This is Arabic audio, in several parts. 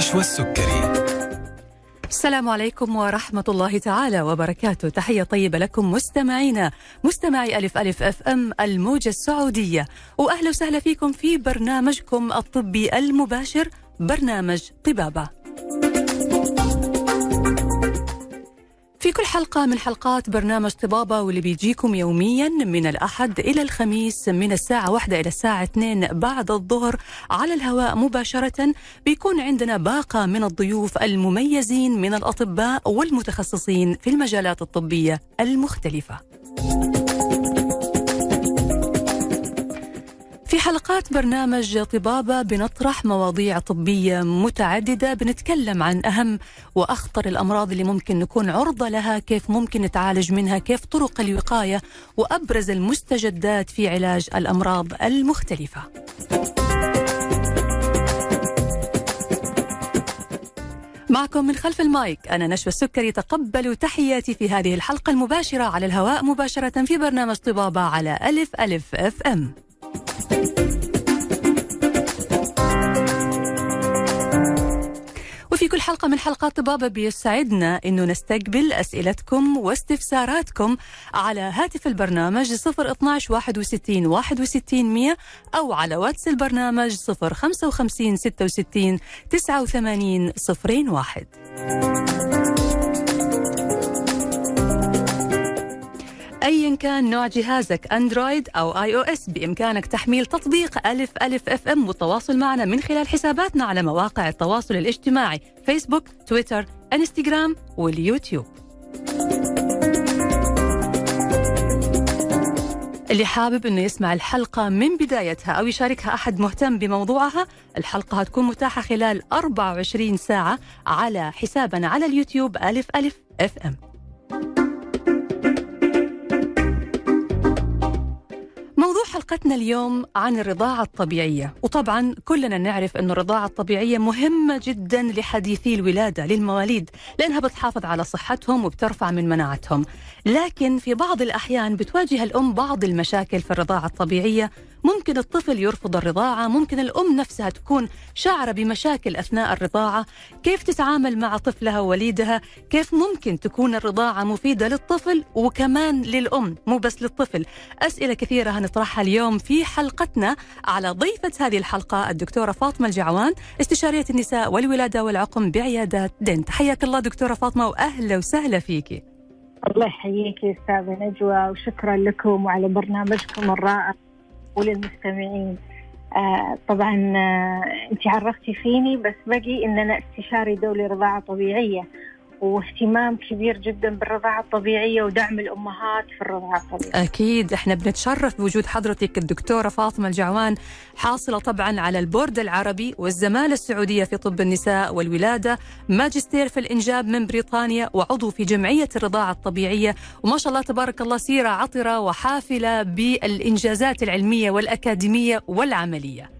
نشوى السكري السلام عليكم ورحمة الله تعالى وبركاته. تحية طيبة لكم مستمعينا مستمعي ألف ألف أف أم الموجة السعودية. وأهلا وسهلا فيكم في برنامجكم الطبي المباشر برنامج طبابة. في كل حلقة من حلقات برنامج طبابة واللي بيجيكم يوميا من الأحد إلى الخميس من الساعة واحدة إلى الساعة اثنين بعد الظهر على الهواء مباشرة بيكون عندنا باقة من الضيوف المميزين من الأطباء والمتخصصين في المجالات الطبية المختلفة. في حلقات برنامج طبابة بنطرح مواضيع طبية متعددة بنتكلم عن أهم وأخطر الأمراض اللي ممكن نكون عرضة لها كيف ممكن نتعالج منها كيف طرق الوقاية وأبرز المستجدات في علاج الأمراض المختلفة. معكم من خلف المايك أنا نشوى السكري تقبلوا تحياتي في هذه الحلقة المباشرة على الهواء مباشرة في برنامج طبابة على ألف ألف FM. وفي كل حلقة من حلقات طبابة بيسعدنا أنه نستقبل أسئلتكم واستفساراتكم على هاتف البرنامج 012 61 61 100 أو على واتس البرنامج 055 66 89 01 ايا كان نوع جهازك أندرويد أو iOS بإمكانك تحميل تطبيق ألف ألف FM والتواصل معنا من خلال حساباتنا على مواقع التواصل الاجتماعي فيسبوك تويتر إنستغرام واليوتيوب اللي حابب إنه يسمع الحلقة من بدايتها أو يشاركها أحد مهتم بموضوعها، الحلقة هتكون متاحة خلال 24 ساعة على حسابنا على اليوتيوب ألف ألف إف إم. موضوع حلقتنا اليوم عن الرضاعة الطبيعية. وطبعا كلنا نعرف أن الرضاعة الطبيعية مهمة جدا لحديثي الولادة للمواليد لأنها بتحافظ على صحتهم وبترفع من مناعتهم. لكن في بعض الأحيان بتواجه الأم بعض المشاكل في الرضاعة الطبيعية. ممكن الطفل يرفض الرضاعة ممكن الأم نفسها تكون شعرة بمشاكل أثناء الرضاعة. كيف تتعامل مع طفلها ووليدها؟ كيف ممكن تكون الرضاعة مفيدة للطفل وكمان للأم؟ مو بس للطفل. أسئلة كثيرة هنطرحها اليوم في حلقتنا على ضيفة هذه الحلقة الدكتورة فاطمة الجعوان استشارية النساء والولادة والعقم بعيادات دنت. حياك الله دكتورة فاطمة وأهلا وسهلا فيكي الله يحييك يا أستاذة نجوى وشكرا لكم وعلى برنامجكم الرائع وللمستمعين. آه طبعا آه انت عرفتي فيني بس بقي إن أنا استشاري دولي رضاعة طبيعية. واهتمام كبير جدا بالرضاعة الطبيعية ودعم الأمهات في الرضاعة الطبيعية. أكيد إحنا بنتشرف بوجود حضرتك الدكتورة فاطمة الجعوان حاصلة طبعا على البورد العربي والزمالة السعودية في طب النساء والولادة ماجستير في الإنجاب من بريطانيا وعضو في جمعية الرضاعة الطبيعية. وما شاء الله تبارك الله سيرة عطرة وحافلة بالإنجازات العلمية والأكاديمية والعملية.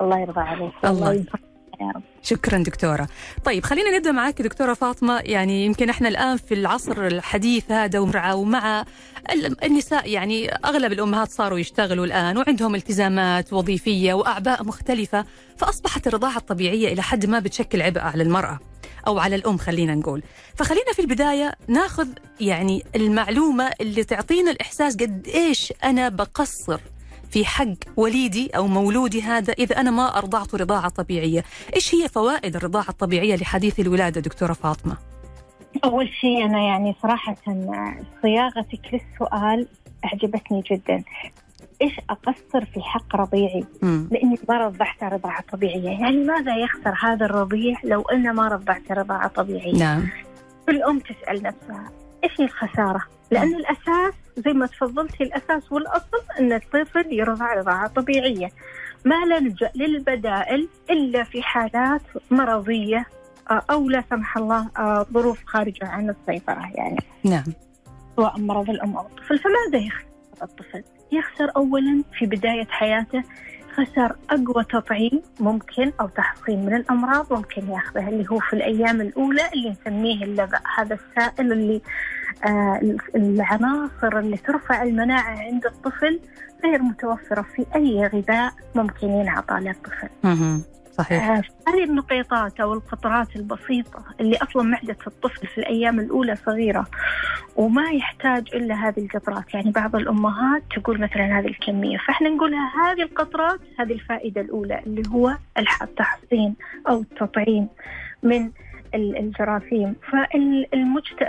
الله يرضى عليك. الله. ينفع يا رب. شكرا دكتورة. طيب خلينا نبدأ معك دكتورة فاطمة. يعني يمكن إحنا الآن في العصر الحديث هذا ومع النساء يعني أغلب الأمهات صاروا يشتغلوا الآن وعندهم التزامات وظيفية وأعباء مختلفة فأصبحت الرضاعة الطبيعية إلى حد ما بتشكل عبء على المرأة أو على الأم خلينا نقول. فخلينا في البداية ناخذ يعني المعلومة اللي تعطينا الإحساس قد إيش أنا بقصر في حق وليدي أو مولودي هذا إذا أنا ما أرضعته رضاعة طبيعية. إيش هي فوائد الرضاعة الطبيعية لحديث الولادة دكتورة فاطمة؟ أول شيء أنا يعني صراحة صياغتك للسؤال أعجبتني جدا. إيش أقصر في حق رضيعي؟ مم. لأني ما رضعت رضاعة طبيعية. يعني ماذا يخسر هذا الرضيع لو أنا ما رضعت رضاعة طبيعية؟ نعم. كل أم تسأل نفسها إيش هي الخسارة؟ لأن الأساس زي ما تفضلتي الأساس والأصل أن الطفل يرضع رضاعة طبيعية. ما نلجأ للبدائل إلا في حالات مرضية آه، أو لا سمح الله آه، ظروف خارجة عن السيطرة يعني. نعم. سواء مرض الأم أو الطفل. فماذا يخسر الطفل؟ يخسر أولا في بداية حياته خسر أقوى تطعيم ممكن أو تحصين من الأمراض ممكن ياخذه اللي هو في الأيام الأولى اللي نسميه اللبأ هذا السائل اللي العناصر اللي ترفع المناعة عند الطفل غير متوفرة في أي غذاء ممكن ينعطى للطفل. صحيح. آه، هذه النقيطات أو القطرات البسيطة اللي أصلا معدة الطفل في الأيام الأولى صغيرة وما يحتاج إلا هذه القطرات. يعني بعض الأمهات تقول مثلا هذه الكمية فإحنا نقولها هذه القطرات هذه الفائدة الأولى اللي هو التحصين أو التطعيم من الجراثيم. فالمجت...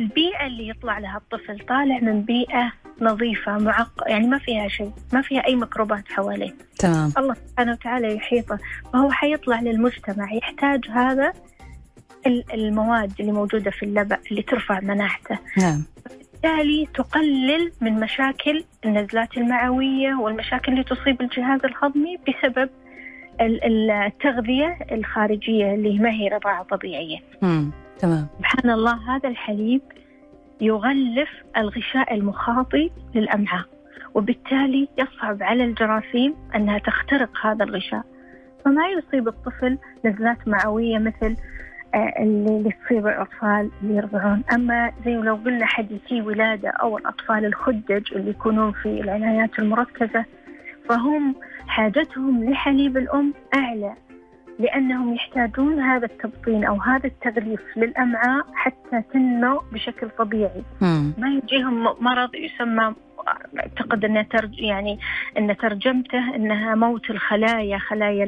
البيئة اللي يطلع لها الطفل طالع من بيئة نظيفة معق يعني ما فيها شيء ما فيها أي ميكروبات حواليه. تمام. الله سبحانه وتعالى يحيطه. فهو حيطلع للمجتمع يحتاج هذا المواد اللي موجودة في اللبن اللي ترفع مناعته. نعم. بالتالي تقلل من مشاكل النزلات المعوية والمشاكل اللي تصيب الجهاز الهضمي بسبب التغذية الخارجية اللي ما هي رضاعة طبيعية. مم. تمام. سبحان الله هذا الحليب يغلف الغشاء المخاطي للأمعاء وبالتالي يصعب على الجراثيم أنها تخترق هذا الغشاء. فما يصيب الطفل نزلات معوية مثل آه، اللي تصيب الأطفال اللي يرضعون. أما زي لو قلنا حديثي ولادة أو الأطفال الخدج اللي يكونون في العنايات المركزة فهم حاجتهم لحليب الأم أعلى لأنهم يحتاجون هذا التبطين أو هذا التغليف للأمعاء حتى تنمو بشكل طبيعي. مم. ما يجيهم مرض يسمى أعتقد إنه ترج يعني ان ترجمته إنها موت الخلايا خلايا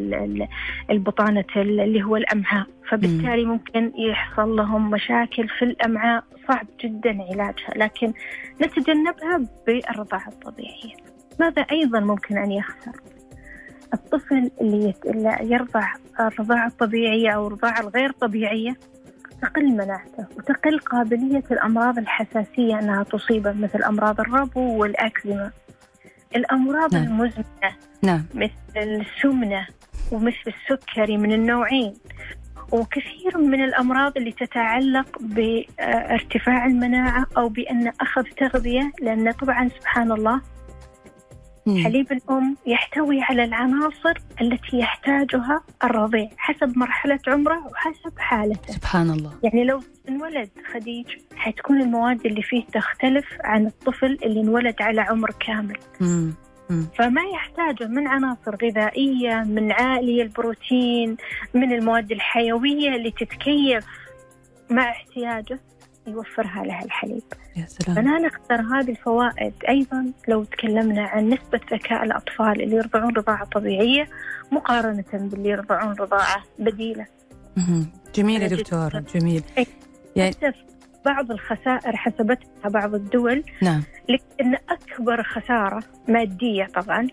البطانة اللي هو الأمعاء. فبالتالي ممكن يحصل لهم مشاكل في الأمعاء صعب جدا علاجها لكن نتجنبها بالرضاعة الطبيعية. ماذا أيضا ممكن أن يخسر الطفل اللي يرضع الرضاعة الطبيعية أو الرضاعة الغير طبيعية تقل مناعته وتقل قابلية الأمراض الحساسية أنها تصيبه مثل أمراض الربو والأكزيما الأمراض نعم. المزمنة نعم. مثل السمنة ومثل السكري من النوعين وكثير من الأمراض اللي تتعلق بارتفاع المناعة أو بأن أخذ تغذية لأن طبعا سبحان الله حليب الأم يحتوي على العناصر التي يحتاجها الرضيع حسب مرحلة عمره وحسب حالته. سبحان الله. يعني لو انولد خديج حتكون المواد اللي فيه تختلف عن الطفل اللي انولد على عمر كامل. مم. فما يحتاجه من عناصر غذائية من عالية البروتين من المواد الحيوية اللي تتكيف مع احتياجه. يوفرها لها الحليب. يا سلام. فأنا نختار هذه الفوائد. أيضا لو تكلمنا عن نسبة ذكاء الأطفال اللي يرضعون رضاعة طبيعية مقارنة باللي يرضعون رضاعة بديلة. جميل يا دكتورة جميل. يعني بعض الخسائر حسبتها بعض الدول. نعم. لكن أكبر خسارة مادية طبعا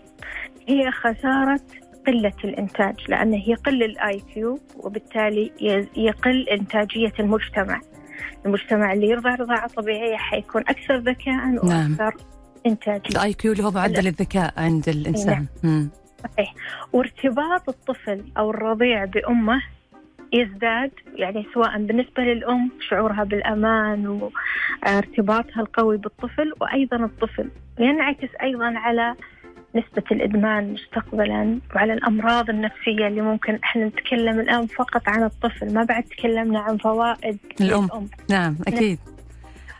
هي خسارة قلة الإنتاج لأنه يقل ال IQ وبالتالي يقل إنتاجية المجتمع. المجتمع اللي يرضع رضاعة طبيعية حيكون أكثر ذكاء. وأكثر نعم. إنتاجية ال IQ اللي هو معدل الذكاء عند الإنسان نعم. صحيح وارتباط الطفل أو الرضيع بأمه يزداد يعني سواء بالنسبة للأم شعورها بالأمان وارتباطها القوي بالطفل وأيضا الطفل ينعكس أيضا على نسبة الإدمان مستقبلا وعلى الأمراض النفسية اللي ممكن إحنا نتكلم الآن فقط عن الطفل ما بعد تكلمنا عن فوائد الأم, الأم. نعم أكيد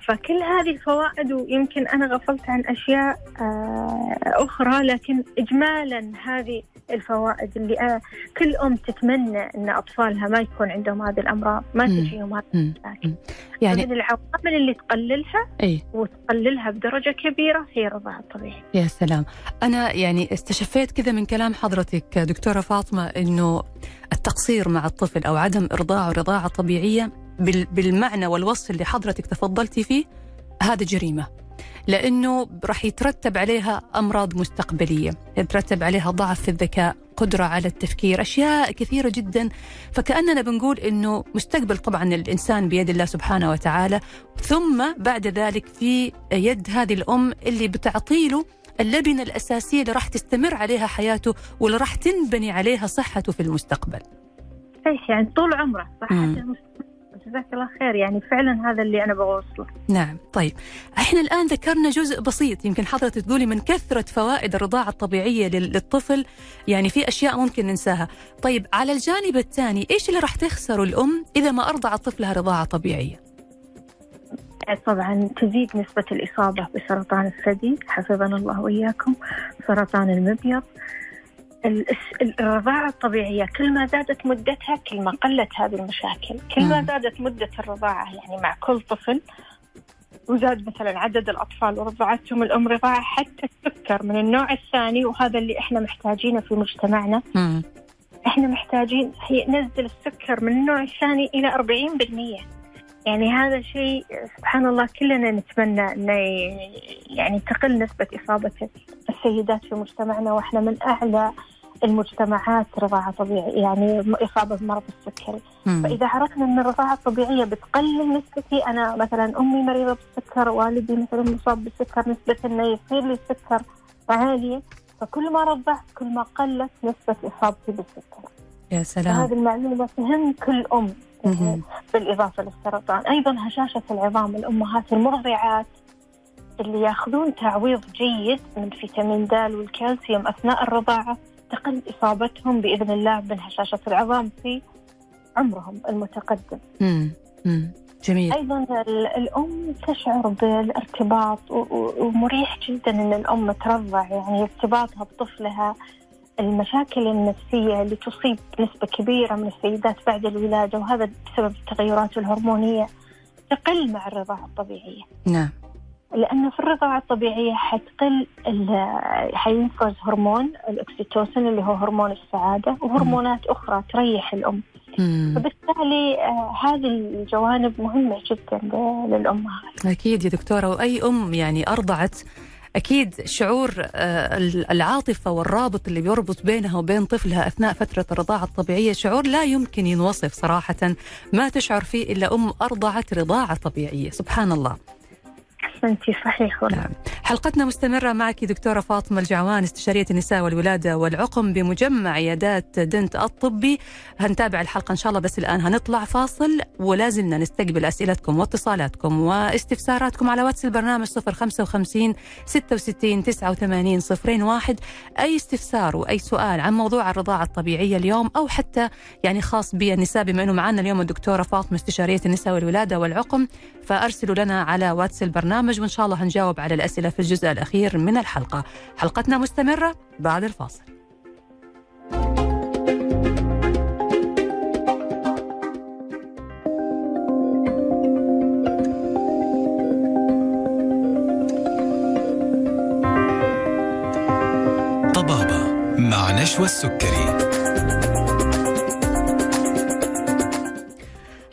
فكل هذه الفوائد ويمكن أنا غفلت عن أشياء آه، أخرى لكن إجمالا هذه الفوائد اللي أنا كل أم تتمنى أن أطفالها ما يكون عندهم هذه الأمراض ما تجيهم هذه المشاكل يعني من العوامل اللي تقللها أي؟ وتقللها بدرجة كبيرة هي الرضاعة الطبيعية يا سلام. أنا يعني استشفيت كذا من كلام حضرتك دكتورة فاطمة أنه التقصير مع الطفل أو عدم إرضاعه رضاعة طبيعية بالمعنى والوصف اللي حضرتك تفضلتي فيه هذا جريمة. لأنه راح يترتب عليها أمراض مستقبلية، يترتب عليها ضعف في الذكاء، قدرة على التفكير، أشياء كثيرة جدا، فكأننا بنقول إنه مستقبل طبعا الإنسان بيد الله سبحانه وتعالى، ثم بعد ذلك في يد هذه الأم اللي بتعطيله اللبنة الأساسية اللي راح تستمر عليها حياته واللي راح تنبني عليها صحته في المستقبل. إيش يعني؟ طول عمره صحته المستقبل. جزاك الله خير. يعني فعلا هذا اللي أنا بوصله نعم. طيب. إحنا الآن ذكرنا جزء بسيط يمكن حضرتك تقولي من كثرة فوائد الرضاعة الطبيعية للطفل. يعني في أشياء ممكن ننساها. طيب على الجانب الثاني إيش اللي راح تخسره الأم إذا ما أرضعت طفلها رضاعة طبيعية؟ طبعا تزيد نسبة الإصابة بسرطان الثدي. حفظنا الله وإياكم. سرطان المبيض. الرضاعة الطبيعية كل ما زادت مدتها كل ما قلت هذه المشاكل كل ما زادت مدة الرضاعة. يعني مع كل طفل وزاد مثلا عدد الأطفال ورضعتهم الأم رضاعة حتى السكر من النوع الثاني وهذا اللي إحنا محتاجينه في مجتمعنا. إحنا محتاجين ننزل السكر من النوع الثاني إلى 40% يعني هذا شيء سبحان الله كلنا نتمنى إنه يعني تقل نسبة إصابة السيدات في مجتمعنا وإحنا من أعلى المجتمعات رضاعة طبيعية يعني إصابة بمرض السكري. مم. فإذا عرفنا أن الرضاعة الطبيعية بتقلل نسبتي أنا مثلا أمي مريضة بالسكر والدي مثلا مصاب بالسكر نسبة أنه يصير لي السكر عالية. فكل ما رضعت كل ما قلت نسبة إصابتي بالسكر. يا سلام. هذه المعلومة تهم كل أم مهم. بالإضافة للسرطان. أيضا هشاشة العظام الأمهات المرضعات اللي ياخذون تعويض جيد من فيتامين د والكالسيوم أثناء الرضاعة تقل إصابتهم بإذن الله من هشاشة العظام في عمرهم المتقدم. مم. مم. جميل. أيضا ال- الأم تشعر بالارتباط ومريح جدا أن الأم ترضع يعني ارتباطها بطفلها. المشاكل النفسية اللي تصيب نسبة كبيرة من السيدات بعد الولادة وهذا بسبب التغيرات الهرمونية تقل مع الرضاعة الطبيعية. نعم. لأنه في الرضاعة الطبيعية حتقل حينفرز هرمون الأكسيتوسين اللي هو هرمون السعادة وهرمونات أخرى تريح الأم. مم. فبالتالي آه، هذه الجوانب مهمة جدا ل- للأمهات أكيد يا دكتورة وأي أم يعني أرضعت أكيد شعور آه، العاطفة والرابط اللي بيربط بينها وبين طفلها أثناء فترة الرضاعة الطبيعية شعور لا يمكن ينوصف صراحة. ما تشعر فيه إلا أم أرضعت رضاعة طبيعية. سبحان الله. أحسنتي صحيح. نعم. حلقتنا مستمرة معك دكتورة فاطمة الجعوان استشارية النساء والولادة والعقم بمجمع عيادات دنت الطبي. هنتابع الحلقة إن شاء الله بس الآن هنطلع فاصل ولازلنا نستقبل أسئلتكم واتصالاتكم واستفساراتكم على واتس البرنامج 055 66 89 01 أي استفسار وأي سؤال عن موضوع الرضاعة الطبيعية اليوم أو حتى يعني خاص بالنساء بما أنه معنا اليوم الدكتورة فاطمة استشارية النساء والولادة والعقم. فأرسلوا لنا على واتس البرنامج وإن شاء الله هنجاوب على الأسئلة في الجزء الأخير من الحلقة. حلقتنا مستمرة بعد الفاصل. طبابة مع نشوى السكري.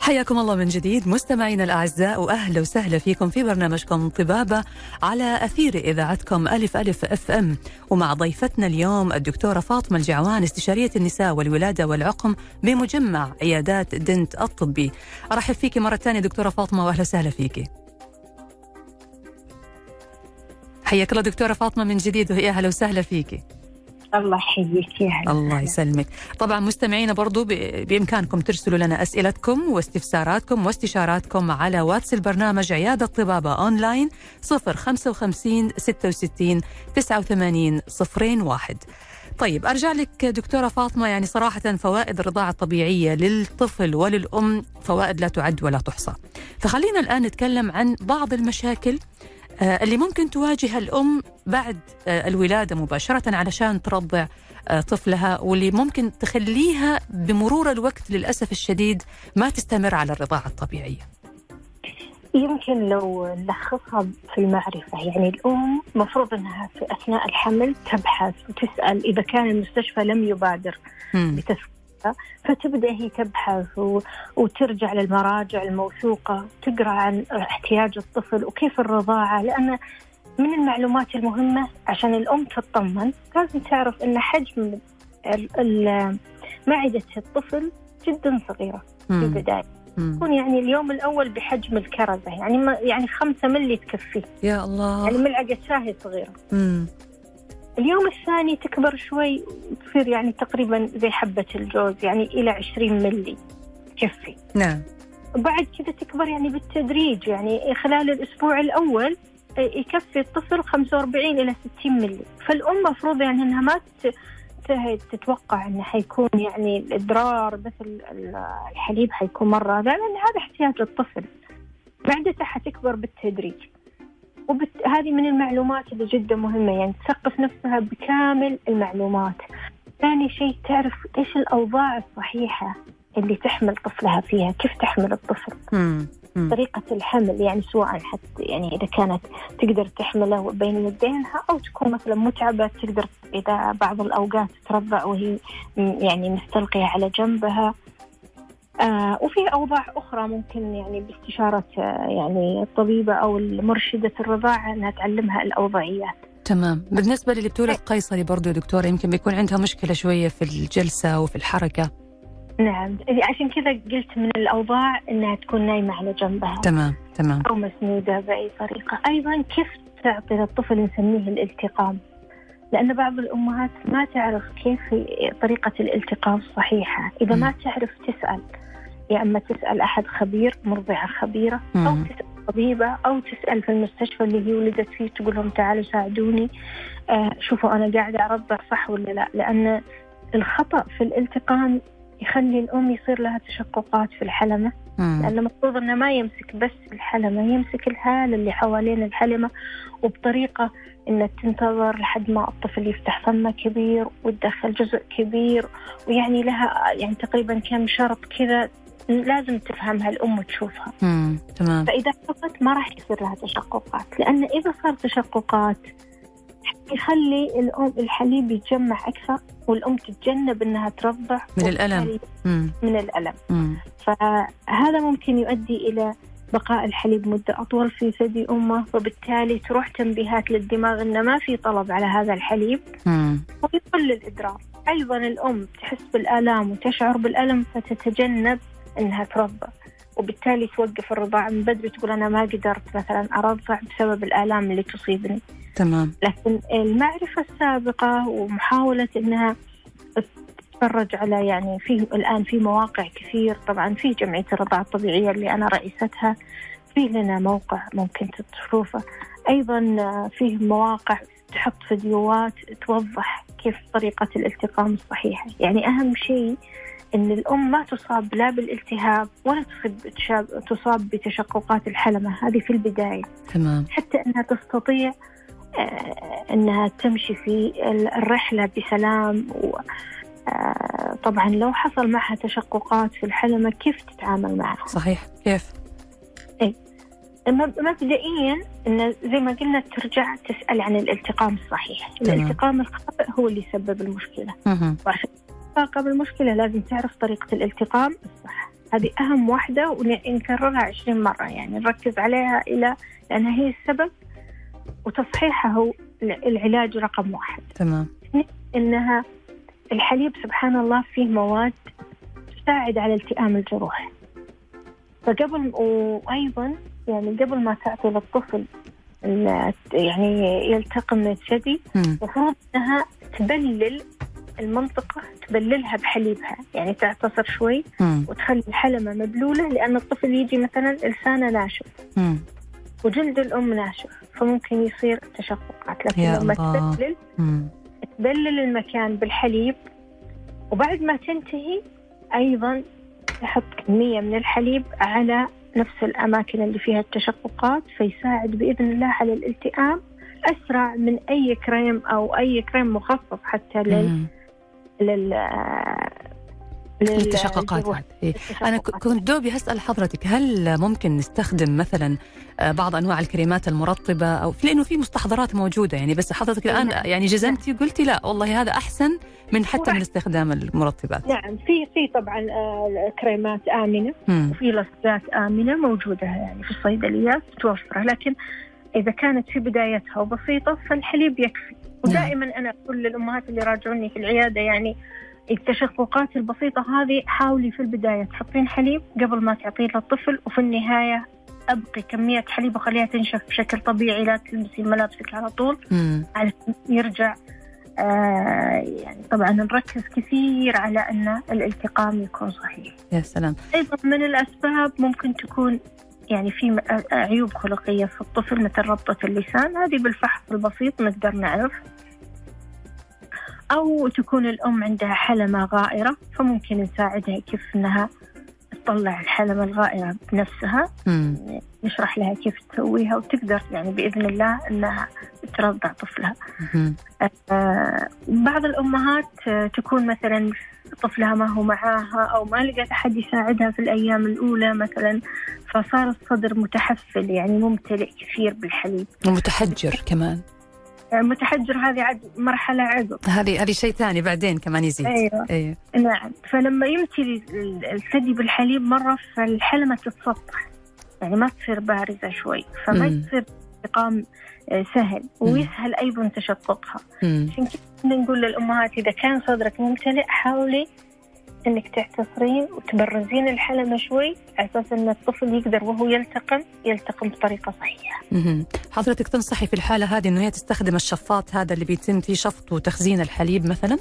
حياكم الله من جديد مستمعينا الأعزاء وأهلا وسهلا فيكم في برنامجكم طبابة على أثير إذاعتكم ألف ألف FM. ومع ضيفتنا اليوم الدكتورة فاطمة الجعوان استشارية النساء والولادة والعقم بمجمع عيادات دنت الطبي. أرحب فيك مرة ثانية دكتورة فاطمة وأهلا وسهلا فيك حياك الله دكتورة فاطمة من جديد ويا أهلا وسهلا فيك الله يحييك يا هلا الله يسلمك. طبعا مستمعينا برضو بإمكانكم ترسلوا لنا أسئلتكم واستفساراتكم واستشاراتكم على واتس البرنامج عيادة طبابة أونلاين 055 66 89 01 طيب أرجع لك دكتورة فاطمة يعني صراحة فوائد الرضاعة الطبيعية للطفل وللأم فوائد لا تعد ولا تحصى. فخلينا الآن نتكلم عن بعض المشاكل اللي ممكن تواجه الأم بعد آه، الولادة مباشرة علشان ترضع آه، طفلها واللي ممكن تخليها بمرور الوقت للأسف الشديد ما تستمر على الرضاعة الطبيعية. يمكن لو نلخصها في المعرفة يعني الأم مفروض أنها في أثناء الحمل تبحث وتسأل إذا كان المستشفى لم يبادر بتسويقها فتبدأ هي تبحث. وترجع للمراجع الموثوقة تقرأ عن احتياج الطفل وكيف الرضاعة لأن من المعلومات المهمة عشان الأم تطمن لازم تعرف أن حجم. معدة الطفل جدا صغيرة في. البداية. تكون يعني اليوم الأول بحجم الكرزة يعني ما يعني خمسة ملي تكفيه يا الله يعني ملعقة شاهي صغيرة مم. اليوم الثاني تكبر شوي تصير يعني تقريبا زي حبة الجوز يعني إلى 20 ملي تكفي نعم. وبعد كذا تكبر يعني بالتدريج يعني خلال الأسبوع الأول يكفي الطفل 45 إلى 60 ملي فالأم مفروض يعني أنها ما تتوقع أنه حيكون يعني الإدرار بس ال- ال- الحليب حيكون مرة لأن هذا احتياج الطفل معدته حتكبر بالتدريج. وهذه من المعلومات اللي جدا مهمة يعني تثقف نفسها بكامل المعلومات ثاني شيء تعرف إيش الأوضاع الصحيحة اللي تحمل طفلها فيها كيف تحمل الطفل مم. مم. طريقة الحمل يعني سواء حتى يعني إذا كانت تقدر تحمله بين يدينها أو تكون مثلا متعبة تقدر إذا بعض الأوقات ترضع وهي يعني مستلقية على جنبها آه وفي أوضاع أخرى ممكن يعني باستشارة آه يعني الطبيبة أو مرشدة الرضاعة أنها تعلمها الأوضاعيات. تمام. بالنسبة للي بتولد قيصري برضو يا دكتورة يمكن بيكون عندها مشكلة شوية في الجلسة وفي الحركة. نعم. عشان كذا قلت من الأوضاع أنها تكون نايمة على جنبها. تمام تمام. أو مسنودة بأي طريقة. أيضا كيف تعطي للطفل نسميه الالتقام؟ لأن بعض الأمهات ما تعرف كيف طريقة الالتقام الصحيحة إذا ما تعرف تسأل. يا أما تسأل أحد خبير مرضعة خبيرة أو مم. تسأل طبيبة أو تسأل في المستشفى اللي هي ولدت فيه تقول لهم تعالوا ساعدوني آه شوفوا أنا قاعدة أرضع صح ولا لا لأن الخطأ في الالتقام يخلي الأم يصير لها تشققات في الحلمة مم. لأن المفروض إنه ما يمسك بس الحلمة يمسك الهالة اللي حوالين الحلمة وبطريقة إنك تنتظر لحد ما الطفل يفتح فمه كبير وتدخل جزء كبير ويعني لها يعني تقريبا كم شرط كذا لازم تفهمها الأم وتشوفها مم. تمام فإذا خفت ما راح يصير لها تشققات لأن إذا صار تشققات يخلي الأم الحليب يتجمع أكثر والأم تتجنب إنها ترضع من مم. من الألم مم. فهذا ممكن يؤدي إلى بقاء الحليب مدة أطول في ثدي أمه وبالتالي تروح تنبيهات للدماغ أنه ما في طلب على هذا الحليب مم. ويقل الإدرار أيضا الأم تحس بالآلام وتشعر بالألم فتتجنب أنها ترضع وبالتالي توقف الرضاعة من بدري تقول أنا ما قدرت مثلا أرضع بسبب الآلام اللي تصيبني. تمام. لكن المعرفة السابقة ومحاولة أنها تتفرج على يعني في الآن في مواقع كثير. طبعا في جمعية الرضاعة الطبيعية اللي أنا رئيستها. في لنا موقع ممكن تشوفه. أيضا فيه مواقع تحط فيديوهات توضح كيف طريقة الالتقام الصحيحة يعني أهم شيء أن الأم ما تصاب لا بالالتهاب ولا تصاب بتشققات الحلمة. هذه في البداية. تمام. حتى أنها تستطيع آه، أنها تمشي في ال- الرحلة بسلام و آه، طبعا لو حصل معها تشققات في الحلمة كيف تتعامل معها؟ صحيح. كيف؟ مب- مبدئيا أن زي ما قلنا ترجع تسأل عن الالتقام الصحيح. تمام. الالتقام الخاطئ هو اللي يسبب المشكلة. وعشان تتفاقم المشكلة لازم تعرف طريقة الالتقام الصح. هذه أهم واحدة ونكررها عشرين مرة يعني نركز عليها إلى لأنها هي السبب وتصحيحها هو العلاج رقم واحد. تمام. إنها الحليب سبحان الله فيه مواد تساعد على التئام الجروح. فقبل وأيضا يعني قبل ما تعطي للطفل يعني يلتقم من الثدي. المفروض إنها تبلل المنطقة تبللها بحليبها يعني تعتصر شوي مم. وتخلي الحلمة مبلولة لأن الطفل يجي مثلا لسانه ناشف مم. وجلد الأم ناشف فممكن يصير تشققات لكن لما. تبلل. تبلل المكان بالحليب وبعد ما تنتهي أيضا تحط كمية من الحليب على نفس الأماكن اللي فيها التشققات فيساعد بإذن الله على الالتئام أسرع من أي كريم أو أي كريم مخصص حتى لل. لل لل- التشققات للجروح. هذه. إيه. أنا. كنت دوبي هسأل حضرتك هل ممكن نستخدم مثلا آه، بعض أنواع الكريمات المرطبة أو لأنه في مستحضرات موجودة يعني بس حضرتك الآن نعم. يعني جزمتي وقلتي لا والله هذا أحسن من حتى من هو استخدام المرطبات نعم في في طبعا آه، كريمات آمنة. وفي لصقات آمنة موجودة يعني في الصيدليات متوفرة لكن إذا كانت في بدايتها وبسيطة فالحليب يكفي. ودائما أنا أقول للأمهات اللي يراجعوني في العيادة يعني التشققات البسيطة هذه حاولي في البداية تحطين حليب قبل ما تعطيه للطفل وفي النهاية أبقي كمية حليب وخليها تنشف بشكل طبيعي لا تلبسي ملابسك على طول. علشان يرجع آه يعني طبعا نركز كثير على أن الالتقام يكون صحيح. يا سلام. أيضا من الأسباب ممكن تكون يعني في عيوب خلقية في الطفل مثل ربطة اللسان هذه بالفحص البسيط نقدر نعرف أو تكون الأم عندها حلمة غائرة فممكن نساعدها كيف أنها تطلع الحلمة الغائرة بنفسها مم. نشرح لها كيف تسويها وتقدر يعني بإذن الله أنها ترضع طفلها مم. آه، بعض الأمهات تكون مثلا طفلها ما هو معاها أو ما لقت أحد يساعدها في الأيام الأولى مثلا فصار الصدر متحفل يعني ممتلئ كثير بالحليب. ومتحجر كمان. آه، متحجر هذه عد مرحلة عقب. هذه هذه شيء ثاني بعدين كمان يزيد. أيوة. أيوه. نعم. فلما يمتلي ال- الثدي بالحليب مرة فالحلمة تتسطح يعني ما تصير بارزة شوي. فما إنتقام آه، سهل ويسهل أيضا تشققها. عشان كذا نقول للأمهات إذا كان صدرك ممتلئ حاولي إنك تعتصرين وتبرزين الحلمة شوي على أساس إن الطفل يقدر وهو يلتقم يلتقم بطريقة صحيحة. حضرتك تنصحي في الحالة هذه أنه هي تستخدم الشفاط هذا اللي بيتم فيه شفط وتخزين الحليب مثلا؟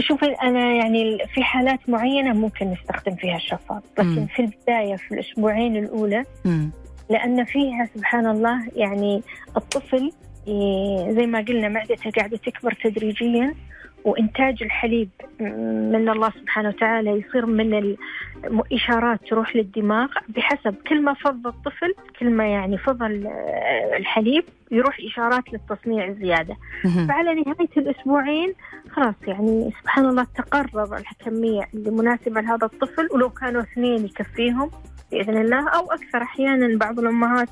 شوفي أنا يعني في حالات معينة ممكن نستخدم فيها الشفاط، لكن مم. في البداية في الأسبوعين الأولى مم. لأن فيها سبحان الله يعني الطفل ي- زي ما قلنا معدته قاعدة تكبر تدريجيا وإنتاج الحليب من الله سبحانه وتعالى يصير من الإشارات تروح للدماغ بحسب كل ما فض الطفل كل ما يعني فضل آه، الحليب يروح إشارات للتصنيع زيادة. فعلى نهاية الأسبوعين خلاص يعني سبحان الله تقرر الكمية اللي مناسبة لهذا الطفل ولو كانوا اثنين يكفيهم بإذن الله أو أكثر أحيانا بعض الأمهات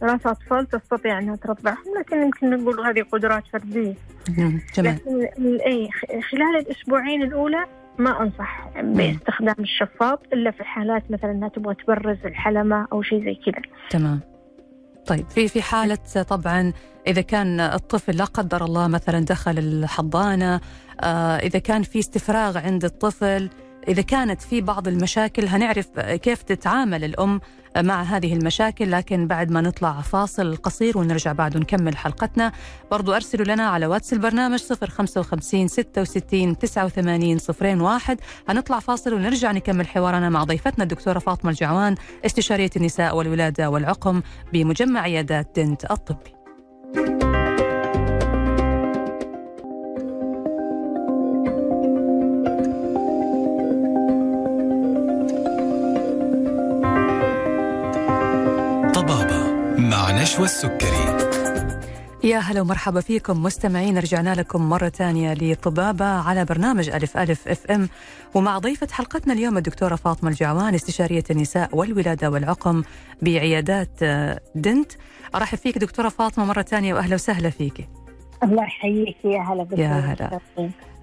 ثلاث أطفال تستطيع أنها ترضعهم لكن يمكن نقول هذه قدرات فردية. مم. جميل لكن ال- إيه خ- خلال الأسبوعين الأولى ما أنصح باستخدام الشفاط إلا في حالات مثلا أنها تبغى تبرز الحلمة أو شيء زي كذا. تمام. طيب في في حالة طبعا إذا كان الطفل لا قدر الله مثلا دخل الحضانة آه إذا كان في استفراغ عند الطفل إذا كانت في بعض المشاكل هنعرف كيف تتعامل الأم مع هذه المشاكل لكن بعد ما نطلع فاصل قصير ونرجع بعد نكمل حلقتنا برضو أرسلوا لنا على واتس البرنامج 055 66 89 01 هنطلع فاصل ونرجع نكمل حوارنا مع ضيفتنا الدكتورة فاطمة الجعوان استشارية النساء والولادة والعقم بمجمع عيادات دنت الطبي. مع نشوى السكري يا هلا ومرحبا فيكم مستمعين رجعنا لكم مرة ثانية لطبابة على برنامج ألف ألف FM. ومع ضيفة حلقتنا اليوم الدكتورة فاطمة الجعوان استشارية النساء والولادة والعقم بعيادات آه، دنت. أرحب فيك دكتورة فاطمة مرة ثانية وأهلا وسهلا فيك. الله يحييك يا هلا يا هلا.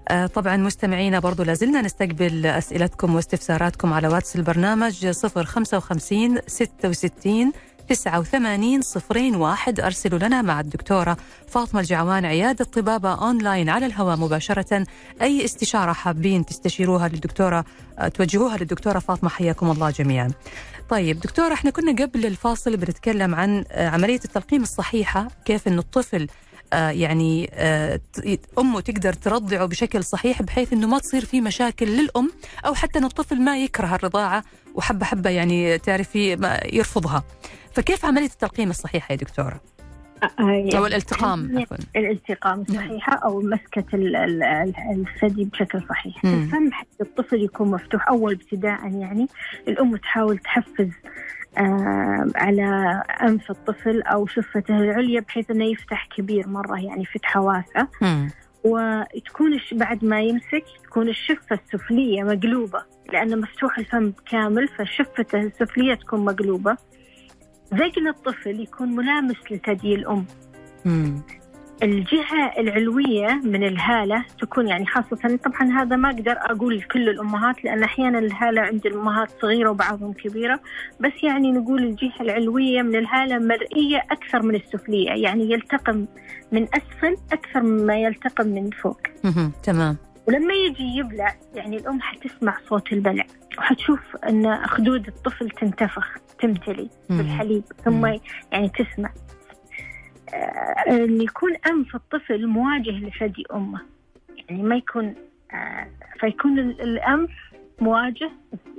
آه، طبعا مستمعينا برضو لازلنا نستقبل أسئلتكم واستفساراتكم على واتس البرنامج 055 66 89 صفرين واحد. أرسلوا لنا مع الدكتورة فاطمة الجعوان عيادة طبابة أونلاين على الهواء مباشرة. أي استشارة حابين تستشيروها للدكتورة توجهوها للدكتورة فاطمة حياكم الله جميعا. طيب دكتورة إحنا كنا قبل الفاصل بنتكلم عن آه، عملية التلقيم الصحيحة كيف أن الطفل آه، يعني آه، أمه تقدر ترضعه بشكل صحيح بحيث إنه ما تصير في مشاكل للأم أو حتى إن الطفل ما يكره الرضاعة وحبة حبة يعني تعرفي يرفضها. فكيف عملية التلقيم الصحيحة يا دكتورة؟ أو الالتقام عفوا. الالتقام الصحيحة أو مسكة ال- ال- ال- الثدي بشكل صحيح مم. الفم حتى الطفل يكون مفتوح أول ابتداء يعني الأم تحاول تحفز آه على أنف الطفل أو شفته العليا بحيث أنه يفتح كبير مرة يعني فتحة واسعة مم. وتكون بعد ما يمسك تكون الشفة السفلية مقلوبة لأنه مفتوح الفم كامل فشفته السفلية تكون مقلوبة ذقن الطفل يكون ملامس لثدي الأم مم. الجهة العلوية من الهالة تكون يعني خاصة طبعا هذا ما أقدر أقول لكل الأمهات لأن أحيانا الهالة عند الأمهات صغيرة وبعضهم كبيرة بس يعني نقول الجهة العلوية من الهالة مرئية أكثر من السفلية يعني يلتقم من أسفل أكثر مما يلتقم من فوق. تمام. ولما يجي يبلع يعني الأم حتسمع صوت البلع وحتشوف أن خدود الطفل تنتفخ تمتلي. بالحليب ثم. يعني تسمع آه، أن يكون أنف الطفل مواجه لثدي أمه يعني ما يكون آه، فيكون ال- الأنف مواجه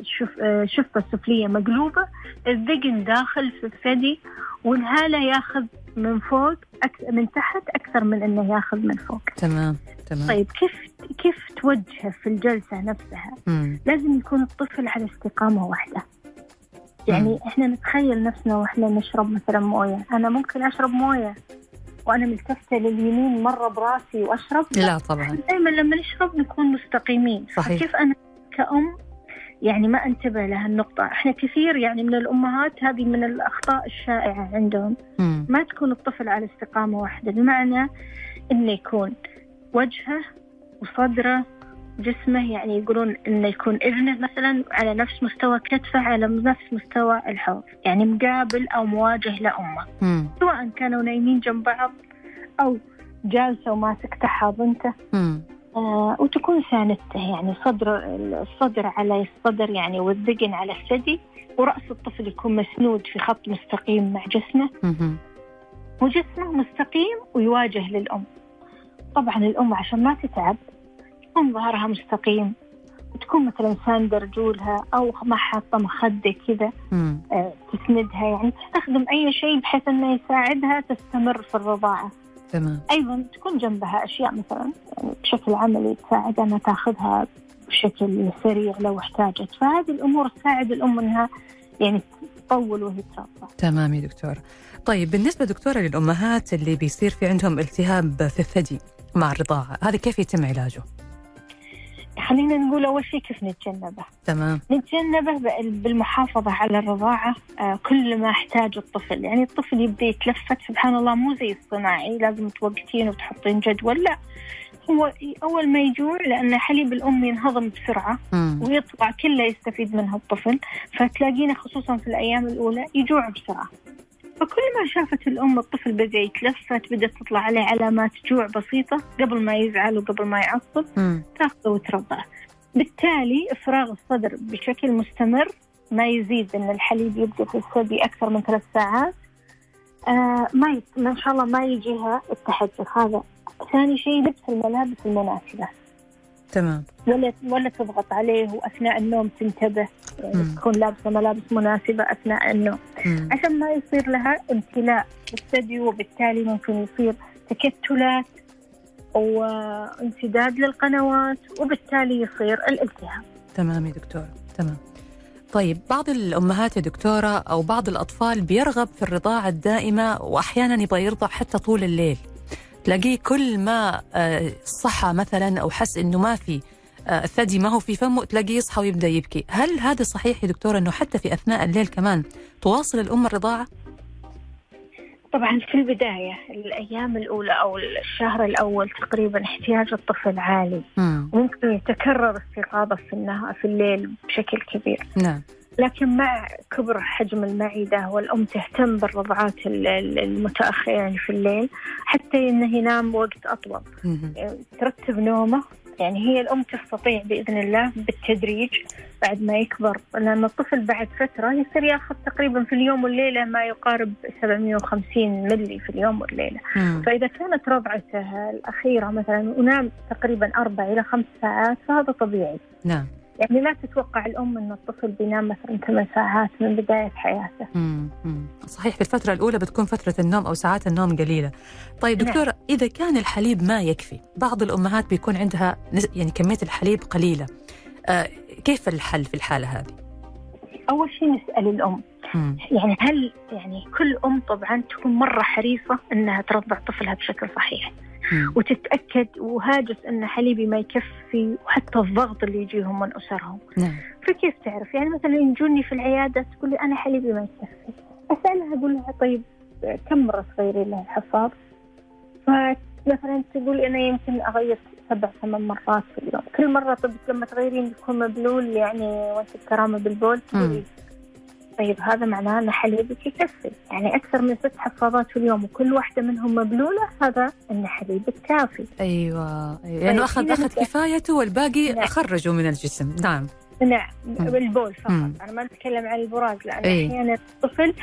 شف آه، السفلية مقلوبة الذقن داخل في الثدي والهالة ياخذ من فوق. من تحت أكثر من أنه ياخذ من فوق تمام. تمام. طيب كيف كيف توجهه في الجلسة نفسها مم. لازم يكون الطفل على استقامة واحدة يعني مم. إحنا نتخيل نفسنا وإحنا نشرب مثلا موية أنا ممكن أشرب موية وأنا ملتفتة لليمين مرة براسي وأشرب لا طبعا دائما لما نشرب نكون مستقيمين صحيح. كيف أنا كأم يعني ما أنتبه لهالنقطة إحنا كثير يعني من الأمهات هذه من الأخطاء الشائعة عندهم مم. ما تكون الطفل على استقامة واحدة بمعنى إنه يكون وجهه وصدره جسمه يعني يقولون إنه يكون إذنه مثلا على نفس مستوى كتفه على نفس مستوى الحوض يعني مقابل أو مواجه لأمه. سواء كانوا نايمين جنب بعض أو جالسة وماسكته حاضنته. آه وتكون ساندته يعني صدر الصدر على الصدر يعني والذقن على الثدي ورأس الطفل يكون مسنود في خط مستقيم مع جسمه مم. وجسمه مستقيم ويواجه للأم طبعا الأم عشان ما تتعب تكون ظهرها مستقيم وتكون مثلا ساندة رجولها أو ما حاطة مخدة كذا. آه، تسندها يعني تستخدم أي شيء بحيث أنه يساعدها تستمر في الرضاعة. تمام. أيضا تكون جنبها أشياء مثلا يعني بشكل عملي تساعدها أنها تاخذها بشكل سريع لو احتاجت. فهذه الأمور تساعد الأم أنها يعني تطول وهي ترضع. تمام يا دكتورة طيب بالنسبة دكتورة للأمهات اللي بيصير في عندهم التهاب في الثدي مع الرضاعة هذا كيف يتم علاجه؟ خلينا نقول أول شيء كيف نتجنبه. تمام. نتجنبه بالمحافظة على الرضاعة آه، كل ما احتاج الطفل. يعني الطفل يبدأ يتلفت سبحان الله مو زي الصناعي. لازم توقتين وتحطين جدول لا. هو أول ما يجوع لأن حليب الأم ينهضم بسرعة مم. ويطلع كله يستفيد منها الطفل. فتلاقينا خصوصا في الأيام الأولى يجوع بسرعة. فكل ما شافت الأم الطفل بدأ يتلفت بدأت تطلع عليه علامات جوع بسيطة قبل ما يزعل وقبل ما يعصب. تاخذه وترضعه بالتالي إفراغ الصدر بشكل مستمر ما يزيد أن الحليب يبقى في الثدي أكثر من ثلاث ساعات. آه ما ي... ما شاء الله ما يجيها التحجر هذا ثاني شيء لبس الملابس المناسبة. تمام. ولا ولا تضغط عليه وأثناء النوم تنتبه. يعني مم. تكون لابسة ملابس مناسبة أثناء النوم. مم. عشان ما يصير لها امتلاء بالثدي وبالتالي ممكن يصير تكتلات وانسداد للقنوات وبالتالي يصير الالتهاب. تمام يا دكتورة. تمام. طيب بعض الأمهات يا دكتورة أو بعض الأطفال بيرغب في الرضاعة الدائمة وأحيانا يبغى يرضع حتى طول الليل. تلاقيه كل ما آه، صحى مثلا أو حس إنه ما في آه، الثدي ما هو في فمه تلاقيه يصحى ويبدأ يبكي هل هذا صحيح يا دكتورة أنه حتى في أثناء الليل كمان تواصل الأم الرضاعة؟ طبعا في البداية الأيام الأولى أو الشهر الأول تقريبا احتياج الطفل عالي مم. وممكن يتكرر استيقاظه في النهار في الليل بشكل كبير نعم لكن مع كبر حجم المعدة والأم تهتم بالرضعات ال- ال- المتأخرة يعني في الليل حتى إنه ينام وقت أطول. مم. ترتب نومه. يعني هي الأم تستطيع بإذن الله بالتدريج بعد ما يكبر. لأن الطفل بعد فترة يصير يأخذ تقريبا في اليوم والليلة ما يقارب 750 ملي في اليوم والليلة. مم. فإذا كانت رضعته الأخيرة مثلا ونام تقريبا أربع إلى خمس ساعات فهذا طبيعي. نعم. يعني لا تتوقع الأم أن الطفل بينام مثلا ثمان ساعات من بداية حياته مم. مم. صحيح في الفترة الأولى بتكون فترة النوم أو ساعات النوم قليلة طيب نعم. دكتورة إذا كان الحليب ما يكفي بعض الأمهات بيكون عندها يعني كمية الحليب قليلة آه كيف الحل في الحالة هذه؟ أول شيء نسأل الأم. مم. يعني هل يعني كل أم طبعا تكون مرة حريصة أنها ترضع طفلها بشكل صحيح؟ مم. وتتأكد وهاجس أن حليبي ما يكفي وحتى الضغط اللي يجيهم من أسرهم. نعم. فكيف تعرف؟ يعني مثلا يجوني في العيادة تقول لي أنا حليبي ما يكفي. أسألها أقول لها طيب كم مرة تغيرين لها الحفاض؟ فمثلا تقول أنا يمكن أغير سبع ثمان مرات في اليوم كل مرة طب لما تغيرين يكون مبلول يعني وانت الكرامة بالبول طيب هذا معناه أن حليبك يكفي يعني أكثر من ست حفاضات في اليوم وكل واحدة منهم مبلولة هذا أن حليبك كافي أيوة, أيوة. يعني أخذ هنا أخذ نبدأ. كفايته والباقي نعم. خرجوا من الجسم نعم نعم بالبول فقط مم. أنا ما أتكلم عن البراز لأن إيه. أحيانا الطفل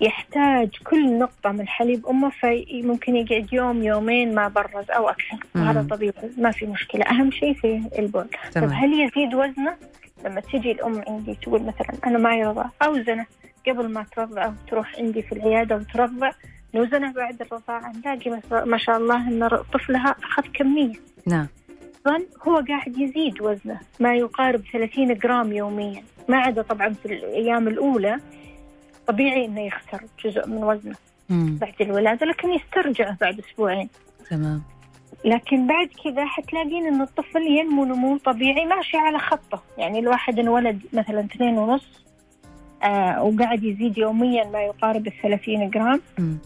يحتاج كل نقطة من حليب أمه فممكن يقعد يوم يومين ما برز أو أكثر. وهذا. طبيعي ما في مشكلة. أهم شيء في البول. تمام. هل يزيد وزنه؟ لما تجي الأم عندي تقول مثلا أنا معي رضع أوزنه قبل ما ترضع أو تروح عندي في العيادة وترضع نوزنه بعد الرضاعة نلاقي ما شاء الله أن طفلها أخذ كمية. نعم. هو قاعد يزيد وزنه ما يقارب 30 جرام يوميا. ما عدا طبعا في الأيام الأولى طبيعي إنه يخسر جزء من وزنه مم. بعد الولادة لكن يسترجعه بعد أسبوعين تمام لكن بعد كذا حتلاقين إن الطفل ينمو نمو طبيعي ماشي على خطة يعني الواحد انولد مثلا اثنين ونص آه وقاعد يزيد يوميا ما يقارب الثلاثين جرام مم.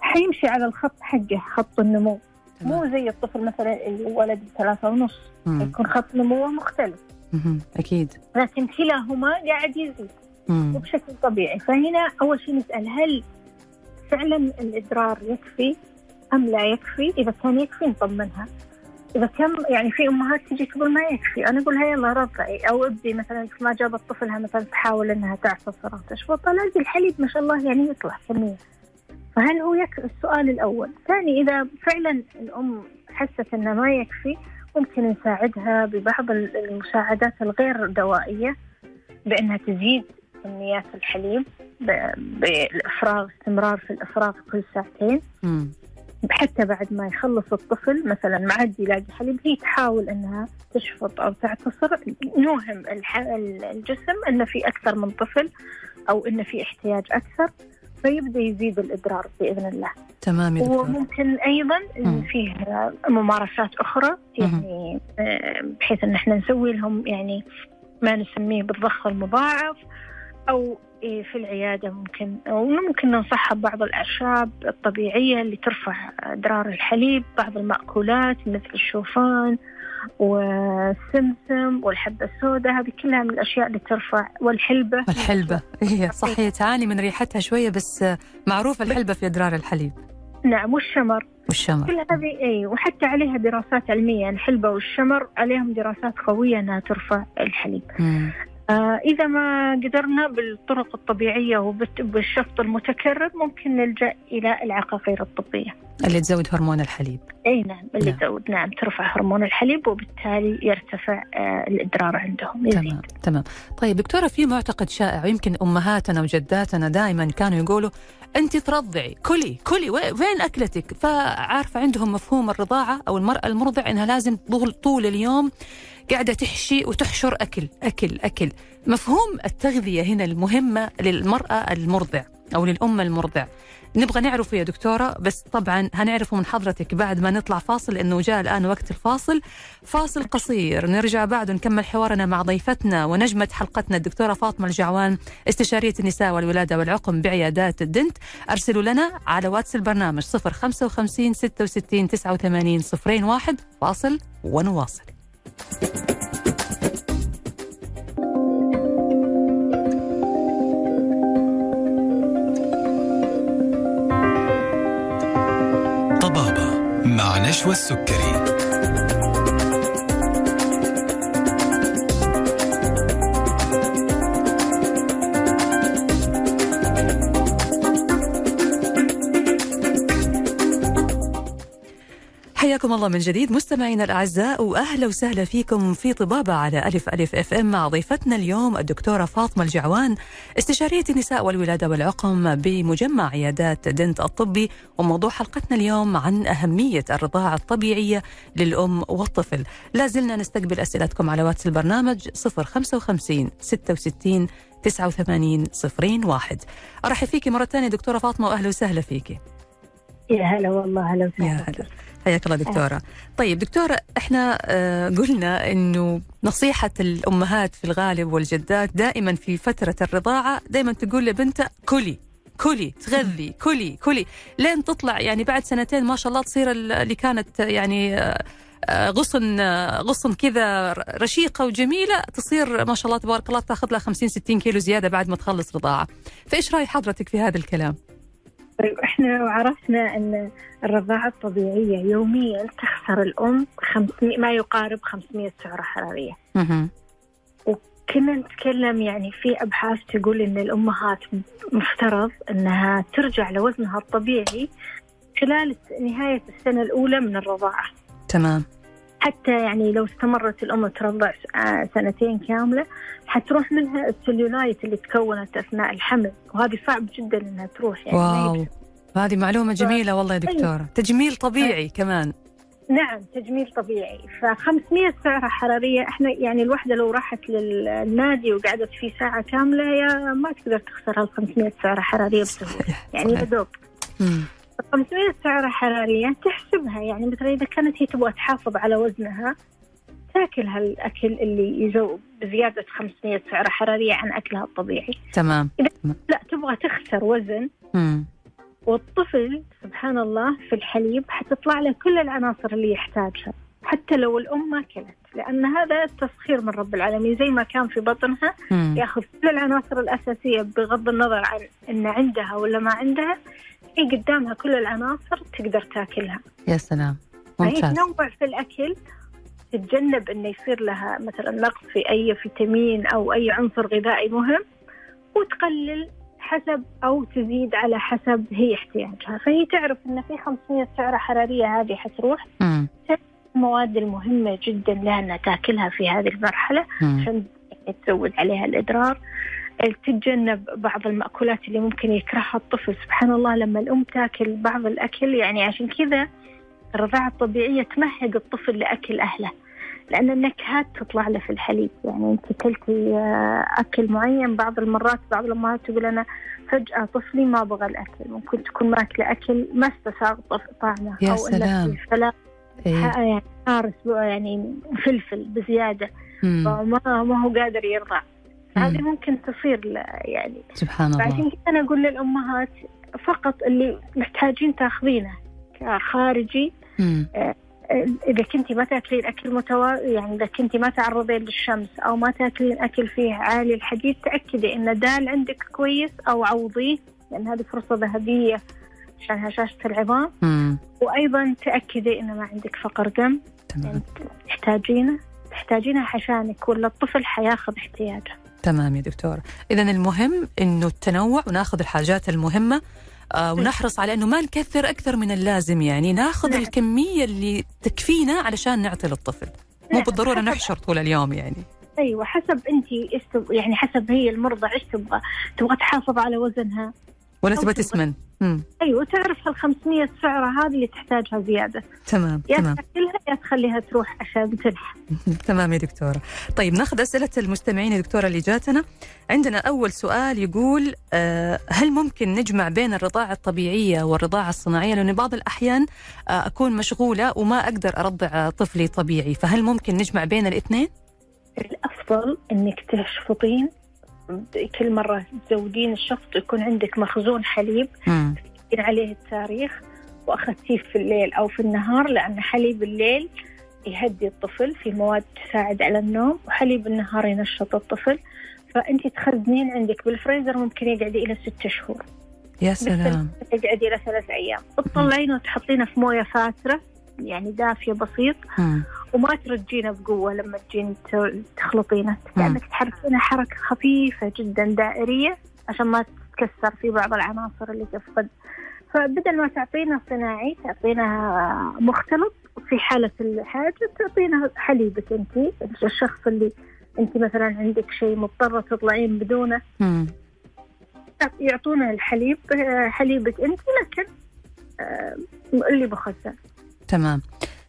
حيمشي على الخط حقه خط النمو تمام. مو زي الطفل مثلا اللي ولد ثلاثة ونص مم. يكون خط نموه مختلف مهم. أكيد لكن كلاهما قاعد يزيد مم. وبشكل طبيعي. فهنا أول شيء نسأل هل فعلا الإدرار يكفي أم لا يكفي؟ إذا كان يكفي نطمنها. إذا كان يعني في أمهات تجي تقول ما يكفي أنا أقول لها يلا رضعي أو ابدي مثلا ما جابت طفلها مثلا تحاول إنها تعصب صراحة. تشفط طلع الحليب ما شاء الله يعني يطلع كمية فهل هو يكفي السؤال الأول. ثاني إذا فعلا الأم حست إنه ما يكفي ممكن نساعدها ببعض المساعدات الغير دوائية بأنها تزيد كميات الحليب ب- بالإفراغ استمرار في الإفراغ كل ساعتين. مم. حتى بعد ما يخلص الطفل مثلا معدي يلاقي حليب هي تحاول إنها تشفط أو تعتصر. نوهم الجسم إنه في أكثر من طفل أو إنه في احتياج أكثر فيبدأ يزيد الإدرار بإذن الله. تمام يا وممكن أيضا فيه ممارسات أخرى يعني آه، بحيث إن إحنا نسوي لهم يعني ما نسميه بالضخ المضاعف أو إيه في العيادة ممكن أو ممكن ننصحها ببعض الأعشاب الطبيعية اللي ترفع ادرار الحليب بعض المأكولات مثل الشوفان والسمسم والحبة السوداء هذه كلها من الأشياء اللي ترفع والحلبة. الحلبة. هي صح هي تعاني من ريحتها شوية بس معروفة الحلبة في أدرار الحليب. نعم والشمر. والشمر. كل هذه اي وحتى عليها دراسات علمية الحلبه والشمر عليهم دراسات قوية إنها ترفع الحليب. مم. آه إذا ما قدرنا بالطرق الطبيعية وبالشفط المتكرر ممكن نلجأ إلى العقاقير الطبية. اللي تزود هرمون الحليب أي نعم اللي نعم. تزود نعم ترفع هرمون الحليب وبالتالي يرتفع آه الإدرار عندهم يزيد. تمام تمام طيب دكتورة في معتقد شائع ويمكن أمهاتنا وجداتنا دائما كانوا يقولوا أنت ترضعي. كلي كلي. وين أكلتك؟ فعارفة عندهم مفهوم الرضاعة أو المرأة المرضع أنها لازم طول, طول اليوم قاعدة تحشي وتحشر أكل أكل أكل. مفهوم التغذية هنا المهمة للمرأة المرضع أو للأم المرضع. نبغى نعرفه يا دكتورة بس طبعا هنعرفه من حضرتك بعد ما نطلع فاصل لأنه جاء الآن وقت الفاصل. فاصل قصير. نرجع بعد ونكمل حوارنا مع ضيفتنا ونجمة حلقتنا الدكتورة فاطمة الجعوان استشارية النساء والولادة والعقم بعيادات الدنت. أرسلوا لنا على واتس البرنامج 055 66 89 01 فاصل ونواصل. طبابة مع نشوى السكري حياكم الله من جديد. مستمعينا الأعزاء وأهلا وسهلا فيكم في طبابة على ألف ألف FM مع ضيفتنا اليوم الدكتورة فاطمة الجعوان استشارية النساء والولادة والعقم بمجمع عيادات دنت الطبي. وموضوع حلقتنا اليوم عن أهمية الرضاعة الطبيعية للأم والطفل. لا زلنا نستقبل أسئلتكم على واتس البرنامج 055 66 89 01 أرحب فيكي مرة ثانية دكتورة فاطمة وأهلا وسهلا فيكي. يا هلا والله هلا يا وسهلا هلا. حياك الله دكتورة. طيب دكتورة إحنا آه، قلنا إنه نصيحة الأمهات في الغالب والجدات دائما في فترة الرضاعة دائما تقول لبنتها كلي كلي تغذي كلي كلي. لين تطلع يعني بعد سنتين ما شاء الله تصير ال- اللي كانت يعني آه، آه، غصن آه، غصن كذا رشيقة وجميلة تصير ما شاء الله تبارك الله تاخذ لها 50 60 كيلو زيادة بعد ما تخلص رضاعة. فإيش رأي حضرتك في هذا الكلام؟ طيب إحنا عرفنا أن الرضاعة الطبيعية يوميا تخسر الأم 500 ما يقارب 500 سعرة حرارية. مهم. كنا نتكلم يعني في أبحاث تقول أن الأمهات مفترض أنها ترجع لوزنها الطبيعي خلال نهاية السنة الأولى من الرضاعة تمام حتى يعني لو استمرت الأم ترضع آه، سنتين كاملة حتروح منها السلولايت اللي تكونت أثناء الحمل. وهذه صعب جدا إنها تروح يعني واو. هذه معلومة جميلة والله يا دكتورة. تجميل طبيعي كمان. نعم تجميل طبيعي. ف 500 سعرة حرارية. إحنا يعني الوحدة لو راحت للنادي وقعدت فيه ساعة كاملة يا ما تقدر تخسر هال 500 سعرة حرارية بسهولة. يعني يا. دوب. 500 سعرة حرارية تحسبها يعني مثلا إذا كانت هي تبغى تحافظ على وزنها تاكل هالأكل اللي يزود بزيادة 500 سعرة حرارية عن أكلها الطبيعي تمام لا تبغى تخسر وزن مم. والطفل سبحان الله في الحليب حتطلع له كل العناصر اللي يحتاجها حتى لو الأم ما أكلت لأن هذا تسخير من رب العالمين زي ما كان في بطنها مم. يأخذ كل العناصر الأساسية بغض النظر عن إن عندها ولا ما عندها هي قدامها كل العناصر تقدر تاكلها. يا سلام. فهي ممتاز. تنوع في الأكل تتجنب إنه يصير لها مثلا نقص في أي فيتامين أو أي عنصر غذائي مهم وتقلل حسب أو تزيد على حسب هي احتياجها. فهي تعرف إن في 500 سعرة حرارية هذه حتروح. مم. المواد المهمة جدا لها أنها تاكلها في هذه المرحلة مم. عشان تزود عليها الإضرار تتجنب بعض المأكولات اللي ممكن يكرهها الطفل سبحان الله لما الأم تاكل بعض الأكل يعني عشان كذا الرضاعة الطبيعية تمهد الطفل لأكل أهله لأن النكهات تطلع له في الحليب يعني أنت كلتي آه، أكل معين بعض المرات بعض الأمهات تقول أنا فجأة طفلي ما بغى الأكل ممكن تكون ماكلة أكل ما استساغ طعمه يا أو سلام. فلا إيه. يعني يعني فلفل بزيادة. فما ما هو قادر يرضع هذه مم. ممكن تصير يعني سبحان الله فعشان كذا أنا أقول للأمهات فقط اللي محتاجين تاخذينه كخارجي مم. إذا كنتي ما تاكلين أكل متوا يعني إذا كنتي ما تعرضين للشمس أو ما تاكلين أكل فيه عالي الحديد تأكدي إن دال عندك كويس أو عوضيه لأن هذه فرصة ذهبية عشان هشاشة العظام مم. وأيضا تأكدي إن ما عندك فقر دم تمام يعني تحتاجينه تحتاجينها عشانك ولا الطفل حياخذ احتياجه تمام يا دكتورة إذا المهم إنه التنوع وناخذ الحاجات المهمة آه ونحرص على إنه ما نكثر أكثر من اللازم يعني ناخذ نعم. الكمية اللي تكفينا علشان نعطي للطفل مو نعم، بالضرورة نحشر طول اليوم يعني. أيوه حسب أنت إيش يعني حسب هي المرضى إيش تبغى. تبغى تحافظ على وزنها؟ ولا تبغى- تسمن. مم. أيوه تعرف هال 500 سعرة هذه اللي تحتاجها زيادة. تمام يا تمام. تاكلها يا تخليها تروح عشان تنحى. تمام يا دكتورة. طيب ناخذ أسئلة المستمعين يا دكتورة اللي جاتنا. عندنا أول سؤال يقول آه، هل ممكن نجمع بين الرضاعة الطبيعية والرضاعة الصناعية؟ لأن بعض الأحيان آه، أكون مشغولة وما أقدر أرضع طفلي طبيعي فهل ممكن نجمع بين الإثنين؟ الأفضل إنك تشفطين كل مرة تزودين الشفط يكون عندك مخزون حليب. تكتبين عليه التاريخ وأخذتيه في الليل أو في النهار لأن حليب الليل يهدي الطفل في مواد تساعد على النوم وحليب النهار ينشط الطفل. فانت تخزنين عندك بالفريزر ممكن يقعد إلى ستة شهور. يا سلام. يقعد إلى ثلاث أيام. تطلعينه وتحطينه في موية فاترة يعني دافية بسيط. مم. وما ترجينه بقوة لما تجين تخلطينه كانك تحركينه حركة خفيفة جدا دائرية عشان ما تتكسر في بعض العناصر اللي تفقد. فبدل ما تعطينا صناعي تعطينا مختلط في حالة الحاجة تعطينا حليبك أنت. الشخص اللي أنت مثلا عندك شيء مضطرة تطلعين بدونه. يعطونا الحليب حليبك أنت لكن آه، اللي بخزن تمام.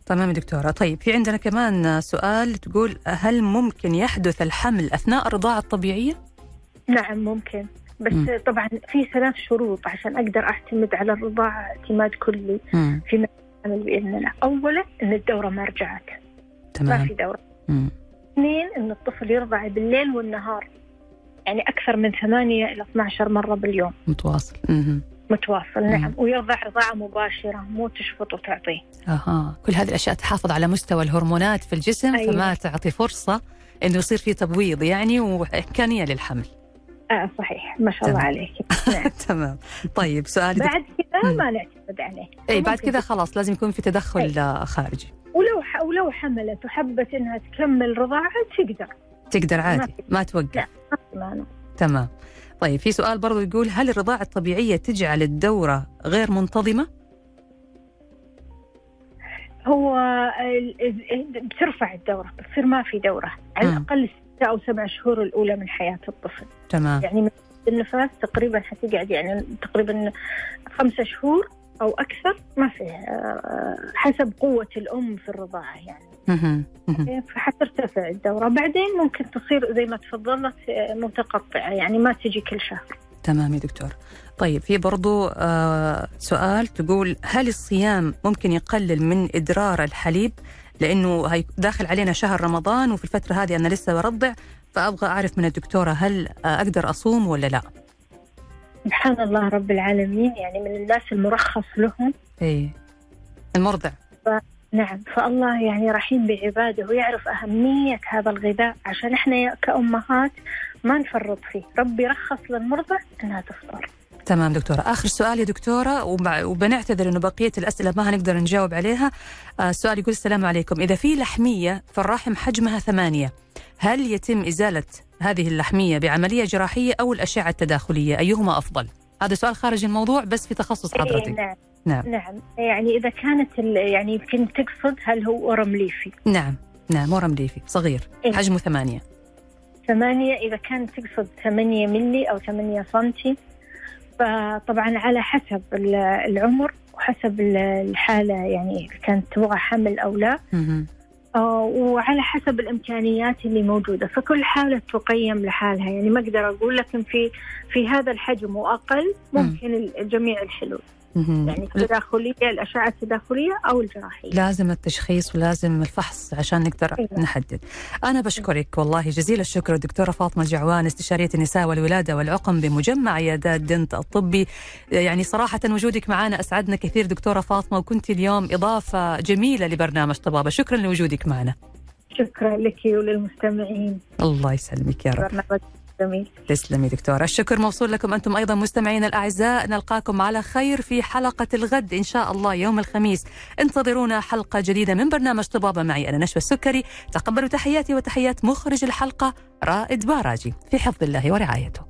تمام دكتورة طيب في عندنا كمان سؤال تقول هل ممكن يحدث الحمل أثناء الرضاعة الطبيعية؟ نعم ممكن بس مم. طبعا في ثلاث شروط عشان أقدر أعتمد على الرضاعة اعتماد كلي مم. في الحمل بإذن الله أولا أن الدورة ما رجعت ما تمام في دورة. اثنين أن الطفل يرضع بالليل والنهار يعني أكثر من ثمانية إلى 12 مرة باليوم متواصل مم. متواصل نعم. ويرضع رضاعة مباشرة مو تشفط وتعطيه. أها. كل هذه الأشياء تحافظ على مستوى الهرمونات في الجسم أيوة. فما تعطي فرصة إنه يصير في تبويض يعني وامكانيه للحمل. آه صحيح. ما شاء الله تمام. عليك. نعم. تمام. طيب سؤالي بعد كذا مم. ما نعتمد عليه. إي بعد كذا خلاص لازم يكون في تدخل آه، خارجي. ولو ح... ولو حملت وحبت إنها تكمل رضاعة تقدر. تقدر ما عادي في- ما توقف. لا. ما. تمام. طيب في سؤال برضو يقول هل الرضاعة الطبيعية تجعل الدورة غير منتظمة؟ هو بترفع الدورة بتصير ما في دورة على. الأقل ستة أو سبع شهور الأولى من حياة الطفل تمام يعني من النفاس تقريبا حتقعد يعني تقريبا خمسة شهور أو أكثر ما فيه آه، حسب قوة الأم في الرضاعة يعني. فحترتفع الدورة. بعدين ممكن تصير زي ما تفضلت آه، متقطعة يعني ما تجي كل شهر. تمام يا دكتور. طيب في برضو آه سؤال تقول هل الصيام ممكن يقلل من إدرار الحليب؟ لأنه داخل علينا شهر رمضان وفي الفترة هذه أنا لسه برضع فأبغى أعرف من الدكتورة هل آه أقدر أصوم ولا لا؟ سبحان الله رب العالمين يعني من الناس المرخص لهم. إيه. المرضع. نعم فالله يعني رحيم بعباده ويعرف أهمية هذا الغذاء عشان إحنا كأمهات ما نفرط فيه. ربي رخص للمرضع أنها تفطر. تمام دكتورة. آخر سؤال يا دكتورة وب- وبنعتذر أنه بقية الأسئلة ما هنقدر نجاوب عليها. آه، السؤال يقول السلام عليكم. إذا في لحمية في الرحم حجمها ثمانية. هل يتم إزالة هذه اللحمية بعملية جراحية أو الأشعة التداخلية؟ أيهما أفضل؟ هذا سؤال خارج الموضوع بس في تخصص إيه حضرتك. نعم. نعم. نعم. يعني إذا كانت يعني يمكن تقصد هل هو ورم ليفي؟ نعم. نعم ورم ليفي صغير. إيه. حجمه ثمانية. ثمانية إذا كانت تقصد ثمانية ملي أو ثمانية سنتي فطبعا على حسب ال- العمر وحسب ال- الحالة يعني كانت تبغى حمل أو لا. آه، وعلى حسب الإمكانيات اللي موجودة. فكل حالة تقيم لحالها. يعني ما أقدر أقول لكن في في هذا الحجم وأقل ممكن جميع الحلول. يعني التداخلية الأشعة التداخلية أو الجراحية. لازم التشخيص ولازم الفحص عشان نقدر أيوة. نحدد. أنا بشكرك والله جزيل الشكر الدكتورة فاطمة الجعوان استشارية النساء والولادة والعقم بمجمع عيادات دنت الطبي. يعني صراحة وجودك معنا أسعدنا كثير دكتورة فاطمة وكنت اليوم إضافة جميلة لبرنامج طبابة. شكرا لوجودك معنا. شكرا لك وللمستمعين. الله يسلمك يا رب. جميل تسلمي دكتورة. الشكر موصول لكم أنتم أيضا مستمعينا الأعزاء. نلقاكم على خير في حلقة الغد إن شاء الله يوم الخميس. انتظرونا حلقة جديدة من برنامج طبابة معي أنا نشوى السكري. تقبلوا تحياتي وتحيات مخرج الحلقة رائد باراجي في حفظ الله ورعايته.